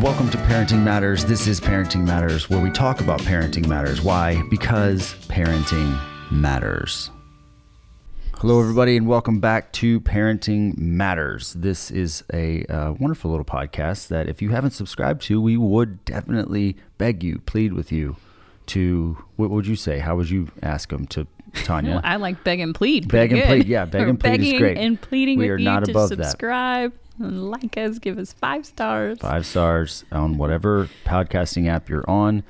Welcome to Parenting Matters. This is Parenting Matters, where we talk about parenting matters. Why? Because parenting matters. Hello, everybody, and welcome back to Parenting Matters. This is a uh, wonderful little podcast that, if you haven't subscribed to, we would definitely beg you, plead with you to. What would you say? How would you ask them to, Tanya? I like beg and plead. Beg and good. plead, yeah, beg and plead is great. And pleading We with are you not to above that. subscribe and like us, give us five stars. five stars on whatever podcasting app you're on,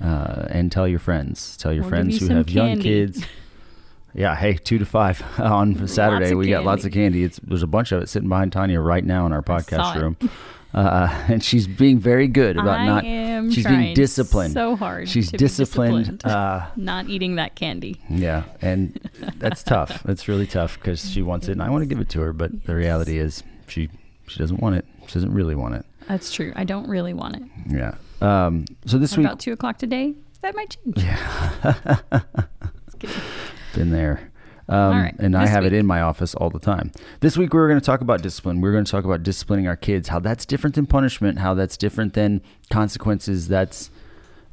uh, and tell your friends. Tell your We'll friends you who have young kids. Yeah, hey, two to five on Saturday. We got lots of candy. It's there's a bunch of it sitting behind Tanya right now in our podcast room, uh, and she's being very good about I not. Am she's being disciplined. so hard She's disciplined. disciplined. Uh, Not eating that candy. yeah, and that's tough. That's really tough because she wants it, and I want to give it to her, but the reality is she she doesn't want it. She doesn't really want it. That's true. I don't really want it. Yeah. Um, so this week About two o'clock today, that might change. Kidding. Been there. Um, right, and I this have it in my office all the time. This week, we're going to talk about discipline. We're going to talk about disciplining our kids, how that's different than punishment, how that's different than consequences. That's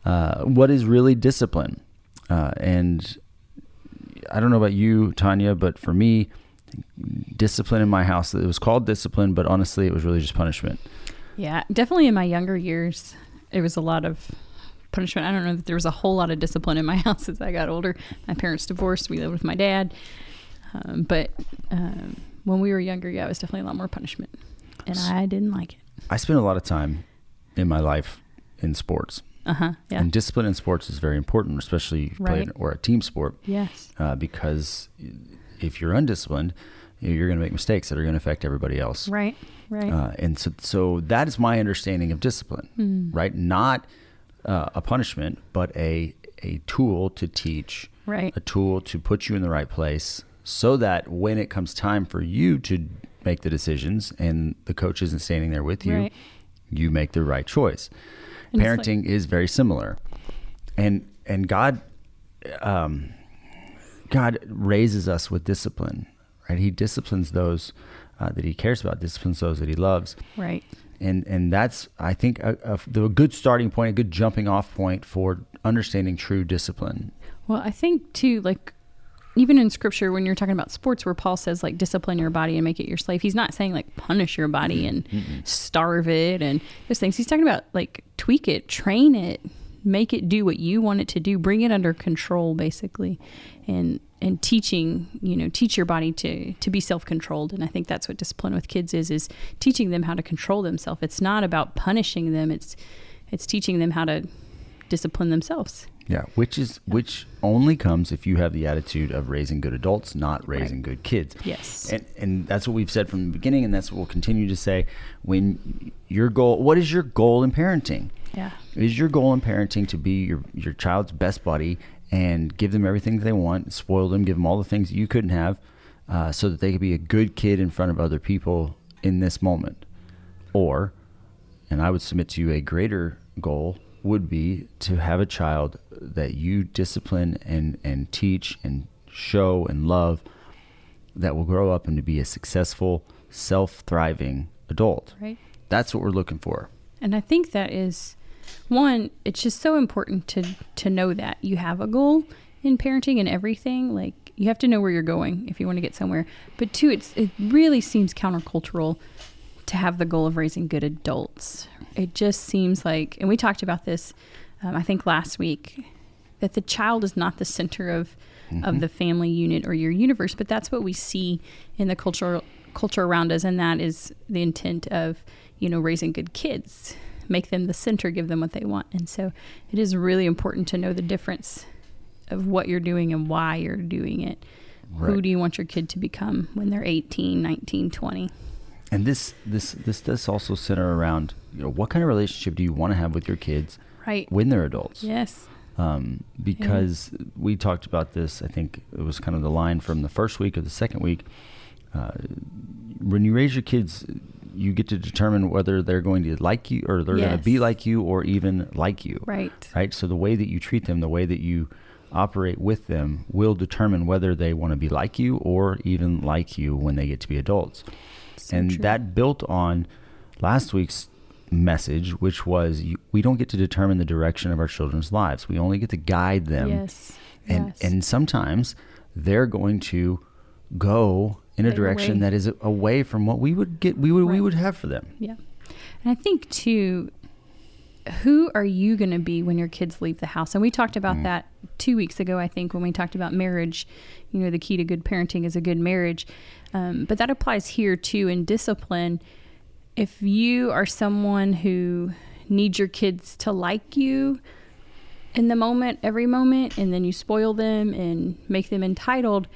uh, what is really discipline. Uh, and I don't know about you, Tanya, but for me, discipline in my house, it was called discipline, but honestly, it was really just punishment. Yeah, definitely in my younger years, it was a lot of punishment. I don't know that there was a whole lot of discipline in my house as I got older. My parents divorced. We lived with my dad. Um, but um, when we were younger, yeah, it was definitely a lot more punishment. And I didn't like it. I spent a lot of time in my life in sports. Uh huh. Yeah. And discipline in sports is very important, especially if you play Right. an- or a team sport. yes. uh, because if you're undisciplined, you're going to make mistakes that are going to affect everybody else. Right. Right. Uh, and so, so that is my understanding of discipline, Hmm. right? Not uh, a punishment, but a a tool to teach, right. a tool to put you in the right place, so that when it comes time for you to make the decisions and the coach isn't standing there with you, Right. you make the right choice. And it's like- Parenting is very similar, and and God, um, God raises us with discipline, right? He disciplines those uh, that He cares about, disciplines those that He loves, Right. And and that's I think a, a, a good starting point, a good jumping off point for understanding true discipline. Well, I think too, like even in scripture, when you're talking about sports, where Paul says like discipline your body and make it your slave, he's not saying like punish your body and starve it and those things. He's talking about like tweak it, train it, make it do what you want it to do, bring it under control, basically, and and teaching, you know, teach your body to to be self controlled. And I think that's what discipline with kids is is teaching them how to control themselves. It's not about punishing them. It's it's teaching them how to discipline themselves. Yeah, which is which only comes if you have the attitude of raising good adults, not raising good kids. Yes. And and that's what we've said from the beginning and that's what we'll continue to say when your goal what is your goal in parenting? Yeah. Is your goal in parenting to be your your child's best buddy and give them everything that they want, spoil them, give them all the things you couldn't have, uh, so that they could be a good kid in front of other people in this moment? Or, and I would submit to you a greater goal would be to have a child that you discipline and, and teach and show and love that will grow up and to be a successful, self thriving adult. Right. That's what we're looking for. And I think that is one, it's just so important to to know that you have a goal in parenting and everything. Like you have to know where you're going if you want to get somewhere. But two, it's it really seems countercultural to have the goal of raising good adults. It just seems like, and we talked about this, um, I think last week, that the child is not the center of of the family unit or your universe, but that's what we see in the cultural culture around us, and that is the intent of you know raising good kids, make them the center, give them what they want, and so it is really important to know the difference of what you're doing and why you're doing it. Who do you want your kid to become when they're 18, 19, 20? And this this this does also center around you know what kind of relationship do you want to have with your kids Right. when they're adults? Yes. um, because we talked about this. I think it was kind of the line from the first week or the second week. Uh, when you raise your kids, you get to determine whether they're going to like you or they're going to be like you or even like you. Right. Right. So the way that you treat them, the way that you operate with them, will determine whether they want to be like you or even like you when they get to be adults. So and true. that built on last week's message, which was you, we don't get to determine the direction of our children's lives. We only get to guide them. yes. And yes. and sometimes they're going to go in a Stay direction away. that is away from what we would get we would we would have for them. Yeah. And I think too, who are you going to be when your kids leave the house? And we talked Mm. about that two weeks ago, I think, when we talked about marriage. You know, the key to good parenting is a good marriage. Um, but that applies here too in discipline. If you are someone who needs your kids to like you in the moment, every moment, and then you spoil them and make them entitled,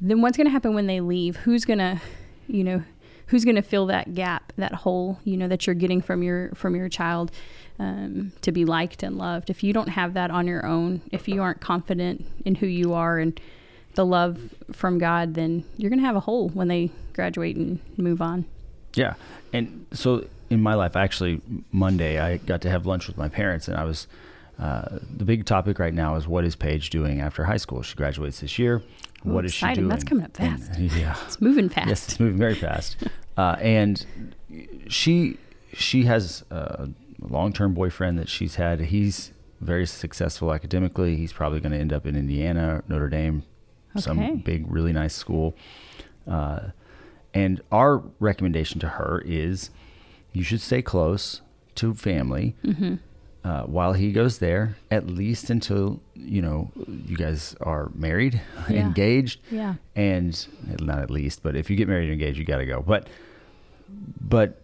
then what's going to happen when they leave? Who's going to, you know, who's going to fill that gap, that hole, you know, that you're getting from your from your child um, to be liked and loved? If you don't have that on your own, if you aren't confident in who you are and the love from God, then you're going to have a hole when they graduate and move on. Yeah. And so in my life, actually, Monday, I got to have lunch with my parents, and I was, uh, the big topic right now is what is Paige doing after high school? She graduates this year. What is she doing? That's coming up And- fast. yeah. It's moving fast. Yes, it's moving very fast. Uh, and she she has a long term boyfriend that she's had. He's very successful academically. He's probably going to end up in Indiana, Notre Dame, Okay. some big, really nice school. Uh, and our recommendation to her is you should stay close to family Mm-hmm. Uh, while he goes there, at least until you know you guys are married, Yeah. engaged, Yeah. and not at least, but if you get married and engaged, you got to go. But but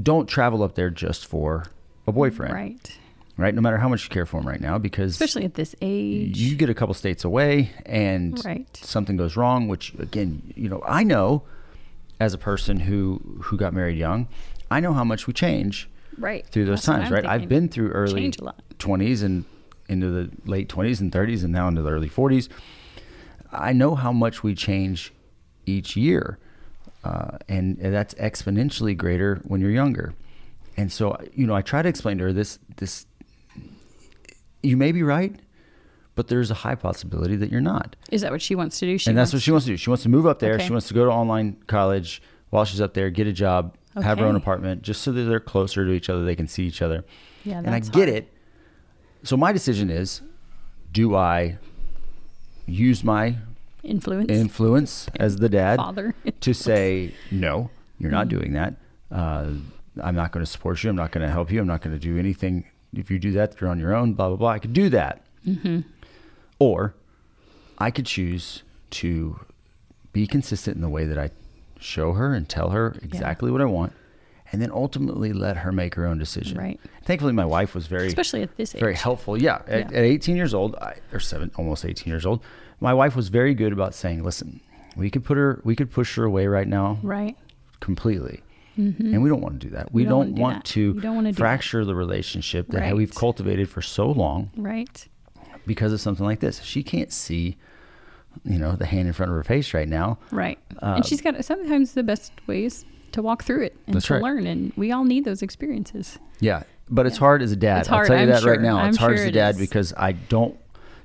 don't travel up there just for a boyfriend, right? Right. No matter how much you care for him right now, because Especially at this age. you get a couple states away and Right. something goes wrong. Which again, you know, I know as a person who who got married young, I know how much we change right. through those That's times, I'm right? I've been through early Change a lot. 20s and into the late 20s and 30s and now into the early 40s. I know how much we change each year. Uh, and, and that's exponentially greater when you're younger. And so, you know, I try to explain to her this, this, you may be right, but there's a high possibility that you're not. Is that what she wants to do? She and that's what she wants to do. She wants to move up there. Okay. She wants to go to online college while she's up there, get a job, have her own apartment, just so that they're closer to each other. They can see each other. Yeah, and I get hard. it. So my decision is, do I use my influence. influence as the dad Father. to say no, you're Mm-hmm. not doing that. Uh, I'm not going to support you. I'm not going to help you. I'm not going to do anything. If you do that, you're on your own. Blah blah blah. I could do that, Mm-hmm. or I could choose to be consistent in the way that I show her and tell her exactly what I want, and then ultimately let her make her own decision. Right. Thankfully, my wife was very Especially at this age. very helpful. Yeah, at, Yeah. at 18 years old, I, or seven, almost 18 years old, my wife was very good about saying, "Listen, we could put her, we could push her away right now, Right. completely, mm-hmm. and we don't want to do that. We, We don't don't, do want that. to don't wanna fracture the relationship that we've cultivated for so long Right. because of something like this. She can't see, you know, the hand in front of her face right now. Right. Uh, and she's got sometimes the best ways to walk through it and to right. learn. And we all need those experiences. Yeah, but it's hard as a dad. It's I'll tell you I'm that right now. It's I'm hard sure as a dad because I don't.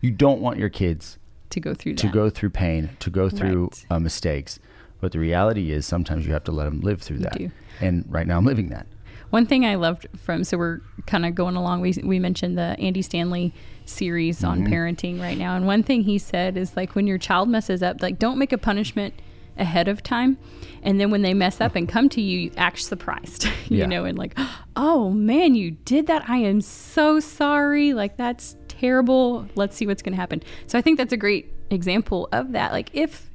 You don't want your kids To go through to go through pain, to go through Right. uh, mistakes. But the reality is sometimes you have to let them live through You that. do. And right now I'm living that. One thing I loved from so we're kind of going along. We we mentioned the Andy Stanley series on Mm-hmm. parenting right now, and one thing he said is like when your child messes up, like don't make a punishment ahead of time, and then when they mess up and come to you, you act surprised, you Yeah. know, and like, oh man, you did that. I am so sorry. Like that's terrible. Let's see what's going to happen. So I think that's a great example of that. Like if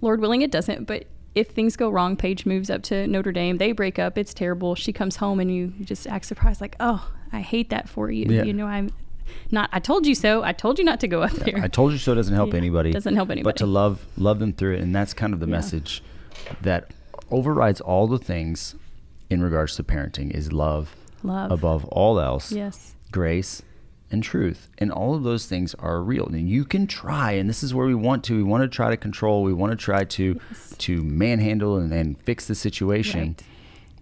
Lord willing, it doesn't. But if things go wrong, Paige moves up to Notre Dame. They break up. It's terrible. She comes home and you just act surprised, like, oh, I hate that for you. Yeah. You know, I'm not. I told you so. I told you not to go up there. I told you so doesn't help Yeah, anybody. doesn't help anybody. But to love love them through it. And that's kind of the Yeah. message that overrides all the things in regards to parenting is love Love. above all else. Yes. grace and truth and all of those things are real and you can try and this is where we want to we want to try to control we want to try to Yes. to manhandle and, and fix the situation Right.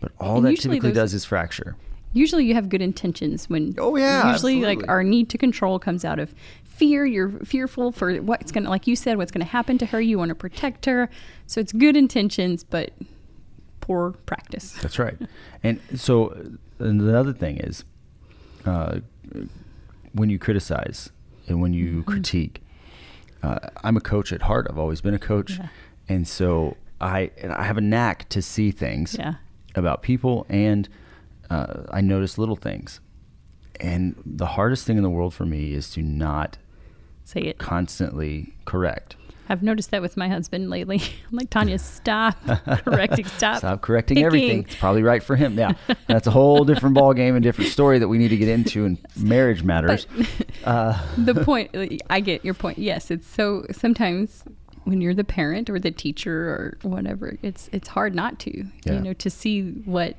but all And that typically does is fracture Usually you have good intentions when. Oh, yeah, Usually, like our need to control comes out of fear. You're fearful for what's gonna, like you said, what's gonna happen to her. You want to protect her. So it's good intentions, but poor practice. That's right. And so uh, and the other thing is, uh, when you criticize and when you Mm-hmm. critique, uh, I'm a coach at heart. I've always been a coach, Yeah. and so I and I have a knack to see things Yeah. about people, and uh, I notice little things. And the hardest thing in the world for me is to not Say it. constantly correct. I've noticed that with my husband lately. I'm like, Tanya, stop correcting. Stop. Stop correcting picking." everything. It's probably right for him. Yeah, that's a whole different ball game and different story that we need to get into in marriage matters. Uh, the point i get your point yes it's so sometimes when you're the parent or the teacher or whatever it's it's hard not to Yeah. you know to see what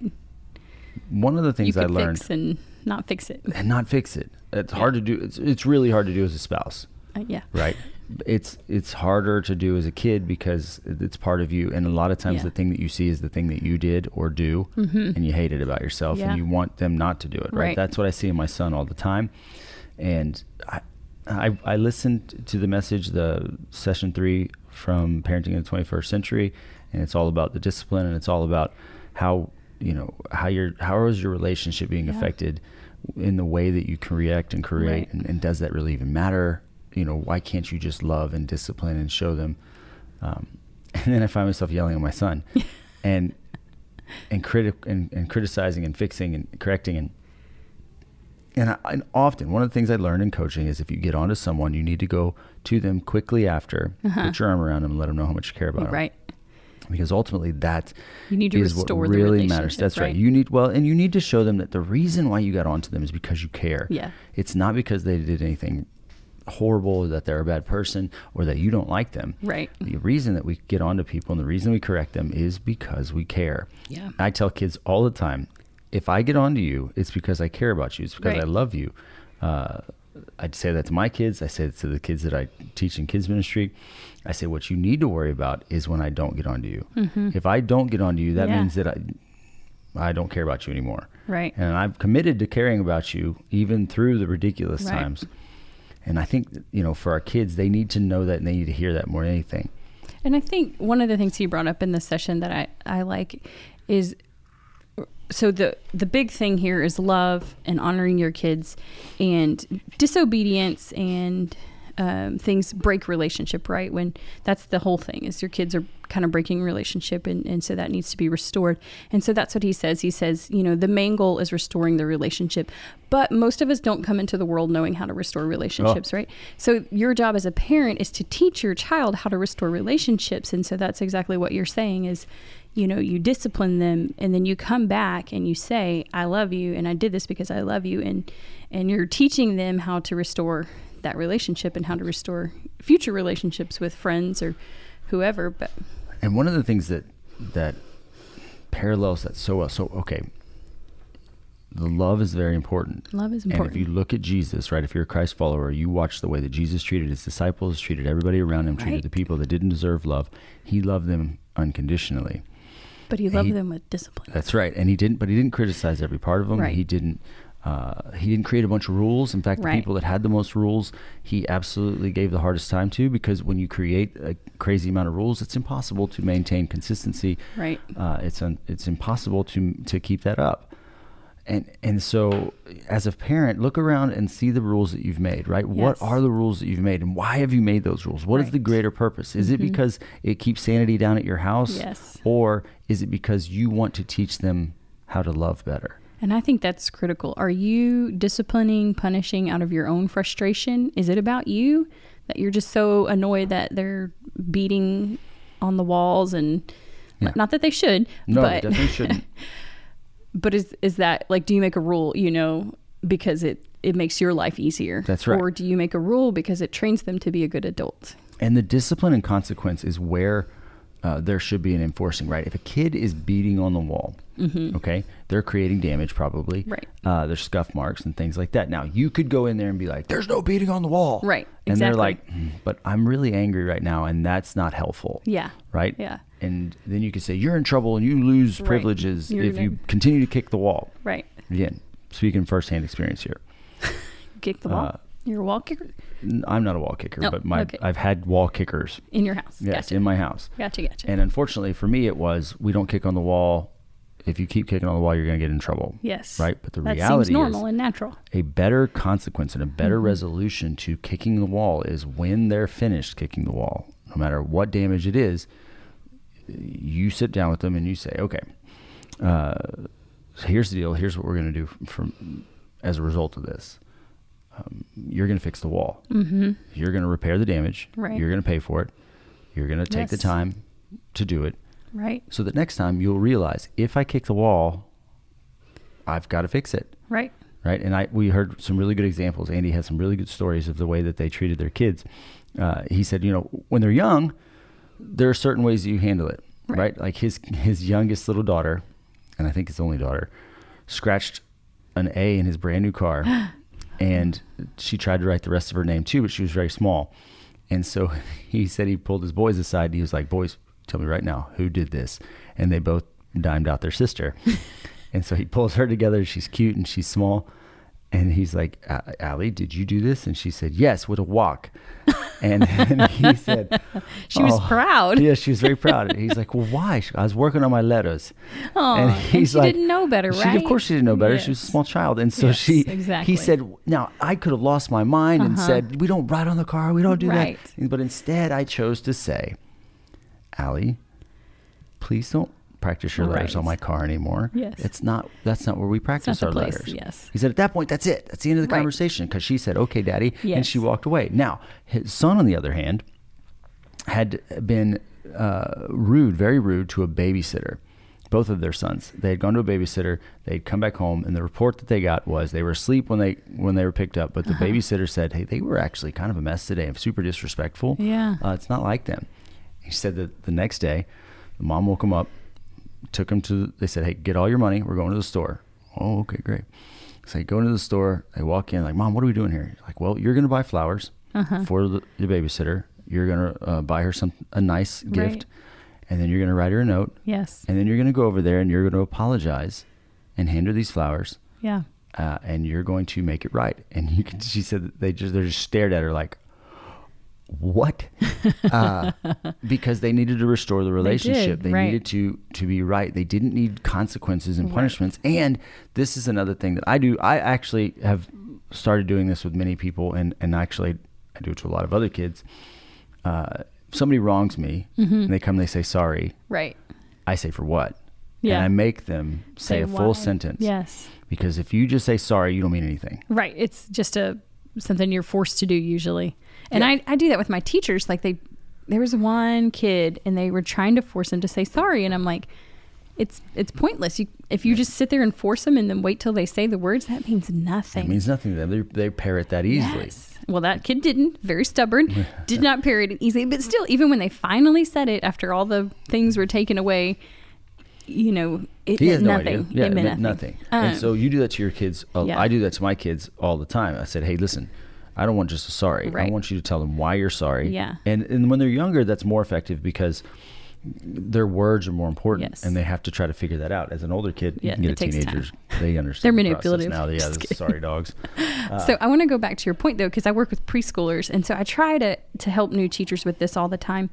one of the things I learned fix and not fix it and not fix it. It's hard to do. It's it's really hard to do as a spouse, Uh, yeah right? It's it's harder to do as a kid because it's part of you, and a lot of times Yeah. the thing that you see is the thing that you did or do, and you hate it about yourself, Yeah. and you want them not to do it. Right? Right. That's what I see in my son all the time, and I I, I listened to the message, the session three from Parenting in the 21st Century, and it's all about the discipline, and it's all about how you know how your how is your relationship being Yeah. affected in the way that you can react and create Right. and, and does that really even matter you know why can't you just love and discipline and show them um, and then i find myself yelling at my son and and critic and, and criticizing and fixing and correcting and and, I, and often one of the things I learned in coaching is if you get onto someone, you need to go to them quickly after, put your arm around them, and let them know how much you care about them. Uh-huh. right Because ultimately, that You need to is what really matters. That's right. right. You need well, and you need to show them that the reason why you got onto them is because you care. Yeah. It's not because they did anything horrible or that they're a bad person or that you don't like them. Right. The reason that we get onto people and the reason we correct them is because we care. Yeah. I tell kids all the time, if I get onto you, it's because I care about you. It's because I love you. Uh, I'd say that to my kids. I say it to the kids that I teach in kids ministry. I say what you need to worry about is when I don't get onto you. If I don't get onto you, that Mm-hmm. Yeah. means that I I don't care about you anymore. Right. And I'm committed to caring about you even through the ridiculous Right. times. And I think you know, for our kids, they need to know that and they need to hear that more than anything. And I think one of the things he brought up in the session that I, I like is so the the big thing here is love and honoring your kids and disobedience and um, things break relationship right? When that's the whole thing is your kids are kind of breaking relationship and, and so that needs to be restored. And so that's what he says. He says you know the main goal is restoring the relationship but most of us don't come into the world knowing how to restore relationships right? So your job as a parent is to teach your child how to restore relationships and so that's exactly what you're saying is you know you discipline them and then you come back and you say i love you and i did this because i love you and and you're teaching them how to restore that relationship and how to restore future relationships with friends or whoever but And one of the things that that parallels that so well, so okay, the love is very important. love is And if you look at Jesus, right, if you're a Christ follower, you watch the way that Jesus treated his disciples, treated everybody around him, treated Right. the people that didn't deserve love. He loved them unconditionally. but he loved he- them with discipline That's right. And he didn't, but he didn't criticize every part of them. Right. He didn't. Uh, he didn't create a bunch of rules. In fact, the Right. people that had the most rules, he absolutely gave the hardest time to because when you create a crazy amount of rules, it's impossible to maintain consistency. right Uh, it's un, it's impossible to to keep that up. And and so, as a parent, look around and see the rules that you've made. Right? What are the rules that you've made, and why have you made those rules? What is the greater purpose? Is it because it keeps sanity down at your house? Yes. Or is it because you want to teach them how to love better? And I think that's critical. Are you disciplining, punishing out of your own frustration? Is it about you that you're just so annoyed that they're beating on the walls and Yeah. not that they should, No, but definitely shouldn't. but is is that like do you make a rule, you know, because it it makes your life easier? That's right. Or do you make a rule because it trains them to be a good adult? And the discipline and consequence is where uh, there should be an enforcing, right? If a kid is beating on the wall, okay, they're creating damage probably. Mm-hmm. Right. Uh, there's scuff marks and things like that. Now, you could go in there and be like, there's no beating on the wall. Right, And they're like, "Hmm, but I'm really angry right now, and that's not helpful. Yeah. Right? Yeah. And then you could say, you're in trouble and you lose Right. privileges You're if you continue to kick the wall. Right. Again, speaking firsthand experience here. Kick the wall. Uh, You're a wall kicker I'm not a wall kicker, Oh, but my okay. I've had wall kickers. in your house. Yes, Gotcha. in my house. Gotcha. Gotcha. And unfortunately for me, it was we don't kick on the wall. If you keep kicking on the wall, you're going to get in trouble. yes. Right. But the That reality seems normal is and natural. a better consequence and a better Mm-hmm. resolution to kicking the wall is when they're finished kicking the wall, no matter what damage it is, you sit down with them and you say, okay, uh, so here's the deal. Here's what we're going to do from as a result of this. Um, you're going to fix the wall. Mm-hmm. You're going to repair the damage. Right. You're going to pay for it. You're going to take the time to do it Right. so that next time you'll realize if I kick the wall, I've got to fix it. Right. Right. And I, we heard some really good examples. Andy had some really good stories of the way that they treated their kids. Uh, he said, you know, when they're young, there are certain ways you handle it. Right. Right. Like his, his youngest little daughter, and I think his only daughter, scratched an A in his brand new car. and she tried to write the rest of her name too, but she was very small. And so he said he pulled his boys aside. And he was like, "Boys, tell me right now who did this." And they both dimed out their sister. and so he pulls her together. She's cute and she's small. And he's like, "A- "Allie, did you do this?" And she said, "Yes, with a walk." And, and he said, She was "Oh." proud. Yeah, she was very proud. And he's like, "Well, why?" She- I was working on my letters. Aw, and and he's she like, didn't know better, she- right? Of course, she didn't know better. She was a small child, and so Yes, she. exactly. He said, "Now I could have lost my mind and Uh-huh. said we don't ride on the car, we don't do Right. that." But instead, I chose to say, "Allie, please don't practice your letters Right. on my car anymore. Yes. it's not. That's not where we practice our place, letters." yes. He said, "At that point, that's it. That's the end of the Right. conversation." Because she said, "Okay, Daddy," and she walked away. Now, his son, on the other hand, had been uh, rude, very rude to a babysitter. Both of their sons. They had gone to a babysitter. They'd come back home, and the report that they got was they were asleep when they when they were picked up. But the Uh-huh. babysitter said, "Hey, they were actually kind of a mess today. and super disrespectful. Yeah. uh, it's not like them." He said that the next day, the mom woke him up, took him to. They said, "Hey, get all your money. We're going to the store." Oh, okay, great. So they go into the store. They walk in like, "Mom, what are we doing here?" Like, "Well, you're going to buy flowers Uh-huh. for the, the babysitter. You're going to uh, buy her some a nice gift, Right. and then you're going to write her a note, Yes. and then you're going to go over there and you're going to apologize, and hand her these flowers, Yeah. uh, and you're going to make it right." And you can, she said they just they just stared at her like, "What?" uh, because they needed to restore the relationship. They, right. needed to to be right. They didn't need consequences and Right. punishments. And this is another thing that I do. I actually have started doing this with many people, and and actually I do it to a lot of other kids. Uh, somebody wrongs me, Mm-hmm. and they come, they say sorry. Right. I say for what? Yeah. And I make them say, a full sentence. Yes. Because if you just say sorry, you don't mean anything. Right. It's just a something you're forced to do usually. And Yeah. I, I do that with my teachers. Like they there was one kid and they were trying to force him to say sorry and I'm like it's it's pointless. You if you just sit there and force them and then wait till they say the words, that means nothing. It means nothing to them. They, they parrot that easily. Yes. Well, that kid didn't. Very stubborn. Did not parrot it easily. But still, even when they finally said it after all the things were taken away, you know, it He has meant no nothing. idea. Yeah, it meant nothing. nothing. Um, and so you do that to your kids. uh, yeah. I do that to my kids all the time. I said, hey, listen, I don't want just a sorry. I want you to tell them why you're sorry. Yeah. And and when they're younger, that's more effective because their words are more important, Yes. and they have to try to figure that out. As an older kid, you can get it a takes time. teenagers. They understand. They're the manipulative. now. Yeah, the sorry dogs. so I want to go back to your point though, because I work with preschoolers, and so I try to to help new teachers with this all the time.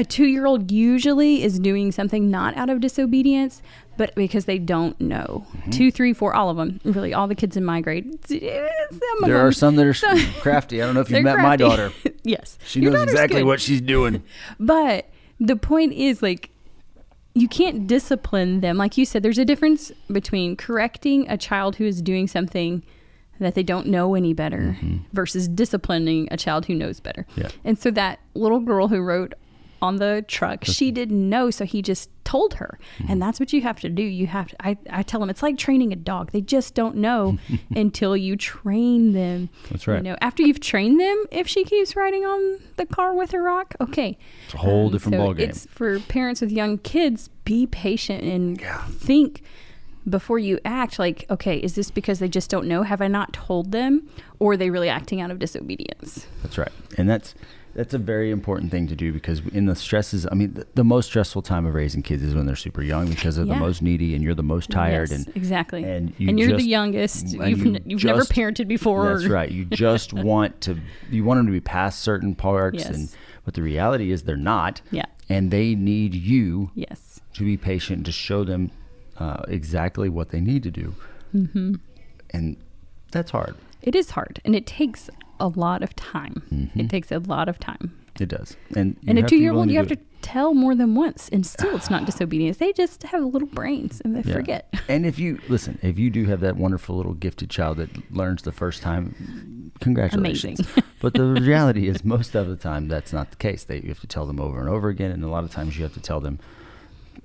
A two year old usually is doing something not out of disobedience, but because they don't know. Mm-hmm. Two, three, four, all of them. Really, all the kids in my grade. There are some that are crafty. I don't know if you've they're met my daughter. yes, She Your knows exactly good. what she's doing. But the point is, like, you can't discipline them. Like you said, there's a difference between correcting a child who is doing something that they don't know any better versus disciplining a child who knows better. Yeah. And so that little girl who wrote on the truck, she didn't know, so he just told her. And that's what you have to do. You have to, I, I tell them it's like training a dog. They just don't know until you train them. That's right. You know, after you've trained them, if she keeps riding on the car with her rock, okay. It's a whole Um, different so ballgame. It's for parents with young kids, be patient and think before you act like, okay, is this because they just don't know? Have I not told them? Or are they really acting out of disobedience? That's right. And that's That's a very important thing to do because in the stresses, I mean, the, the most stressful time of raising kids is when they're super young because they're Yeah. the most needy and you're the most tired Yes, and exactly. and you are the youngest. You've, you you've never parented before. That's right. You just want to you want them to be past certain parts and but the reality is they're not. Yeah. And they need you Yes. to be patient to show them uh, exactly what they need to do. Mm-hmm. And that's hard. It is hard, and it takes a lot of time. Mm-hmm. It takes a lot of time. It does. And and a have to be two-year-old, you have to tell more than once, and still, it's not disobedience. They just have little brains, and they Yeah. forget. And if you listen, if you do have that wonderful little gifted child that learns the first time, congratulations. Amazing. but the reality is, most of the time, that's not the case. They, you have to tell them over and over again, and a lot of times you have to tell them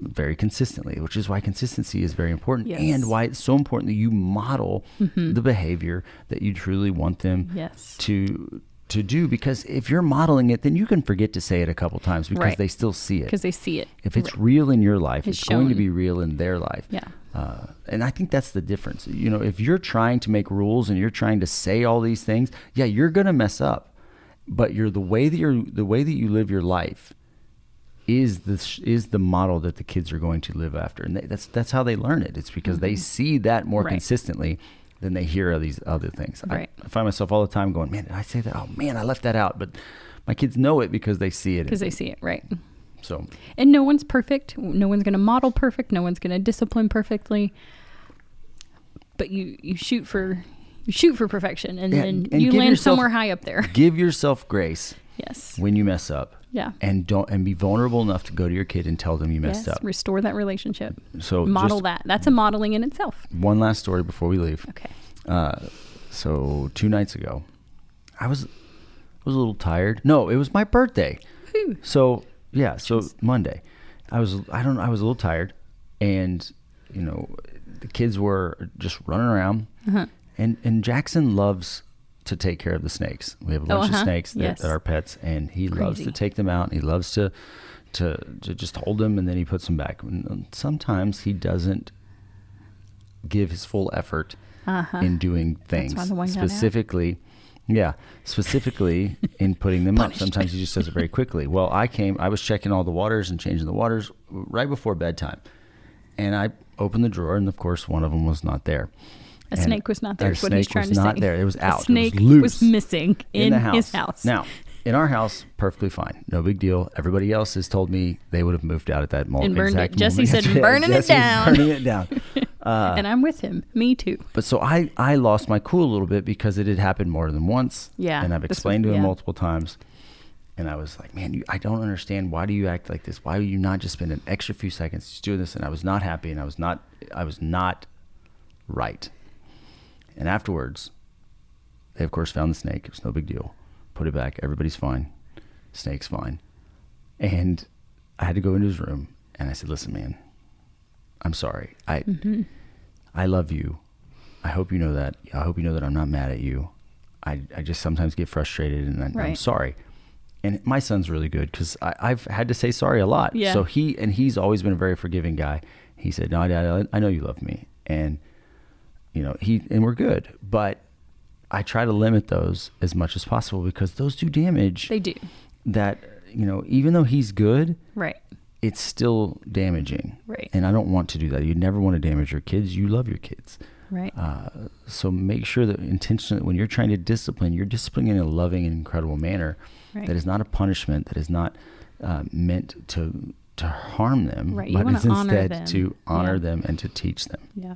very consistently, which is why consistency is very important, Yes. and why it's so important that you model the behavior that you truly want them Yes. to to do. Because if you're modeling it, then you can forget to say it a couple times because Right. they still see it. Because they see it. If it's real in your life, It's it's, going to be real in their life. Yeah. Uh, and I think that's the difference. You know, if you're trying to make rules and you're trying to say all these things, yeah, you're going to mess up. But you're the way that you're the way that you live your life is the is the model that the kids are going to live after, and they, that's that's how they learn it. It's because they see that more Mm-hmm. Right. consistently than they hear of these other things. I- Right. I, find myself all the time going, "Man, did I say that? Oh man, I left that out." But my kids know it because they see it. Because they see it, right? so And no one's perfect. No one's going to model perfect. No one's going to discipline perfectly. But you you shoot for you shoot for perfection, and then and you land yourself- somewhere high up there. give yourself grace Yes. when you mess up. Yeah. and don't and be vulnerable enough to go to your kid and tell them you messed Yes. up. Restore that relationship. So Model that. That's a modeling in itself. One last story before we leave. Okay. Uh, so two nights ago, I was I was a little tired. No, it was my birthday. So yeah, so Monday, I was I don't I was a little tired, and you know the kids were just running around, Uh-huh. and and Jackson loves to take care of the snakes. We have a Oh, bunch of uh-huh. snakes that, Yes. that are pets, and he loves to take them out. He loves to to to just hold them, and then he puts them back. And sometimes he doesn't give his full effort Uh-huh. in doing things why the one got out. specifically. Yeah, specifically in putting them up. Sometimes he just does it very quickly. Well, I came, I was checking all the waters and changing the waters right before bedtime, and I opened the drawer, and of course, one of them was not there. A And snake was not there. a Is what he's snake trying was to not say. there. It was A out. snake it was loose missing in, the house. his house. Now, in our house, perfectly fine, no big deal. Everybody else has told me they would have moved out at that moment. And burned it. Jesse said, "Burning it down." Burning it down. Uh, and I'm with him. Me too. But so I, I lost my cool a little bit because it had happened more than once. Yeah, And I've this was- explained to him yeah. multiple times. And I was like, man, you, I don't understand. Why do you act like this? Why do you not just spend an extra few seconds just doing this? And I was not happy and I was not, I was not right. And afterwards, they of course found the snake. It was no big deal. Put it back. Everybody's fine. Snake's fine. And I had to go into his room and I said, listen, man, I'm sorry. I, Mm-hmm. I love you. I hope you know that. I hope you know that I'm not mad at you. I, I just sometimes get frustrated and I, I'm Right. sorry. And my son's really good because I've had to say sorry a lot. Yeah. So he, and he's always been a very forgiving guy. He said, no, Dad, I know you love me. And, you know, he, and we're good. But I try to limit those as much as possible because those do damage They do. that, you know, even though he's good, Right. it's still damaging. Right. And I don't want to do that. You never want to damage your kids. You love your kids. Right. Uh, so make sure that intentionally, when you're trying to discipline, you're disciplining in a loving and incredible manner Right. that is not a punishment, that is not uh, meant to to harm them, Right, but honor instead them. to honor Yeah. them and to teach them. yeah.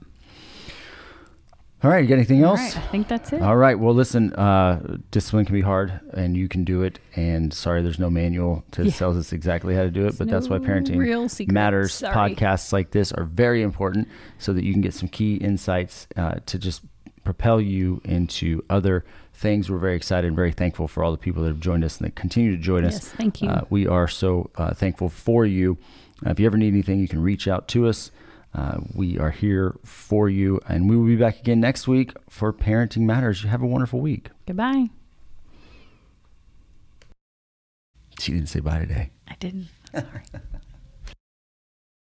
All right, you got anything else? right. I think that's it. All right. Well, listen, uh, discipline can be hard, and you can do it. And sorry, there's no manual to Yeah. tell us exactly how to do it, but that's why parenting matters. Sorry. Podcasts like this are very important, so that you can get some key insights uh, to just propel you into other things. We're very excited and very thankful for all the people that have joined us and that continue to join us. Yes, thank you. Uh, we are so uh, thankful for you. Uh, if you ever need anything, you can reach out to us. Uh, we are here for you, and we will be back again next week for Parenting Matters. You have a wonderful week. Goodbye. She didn't say bye today. I didn't.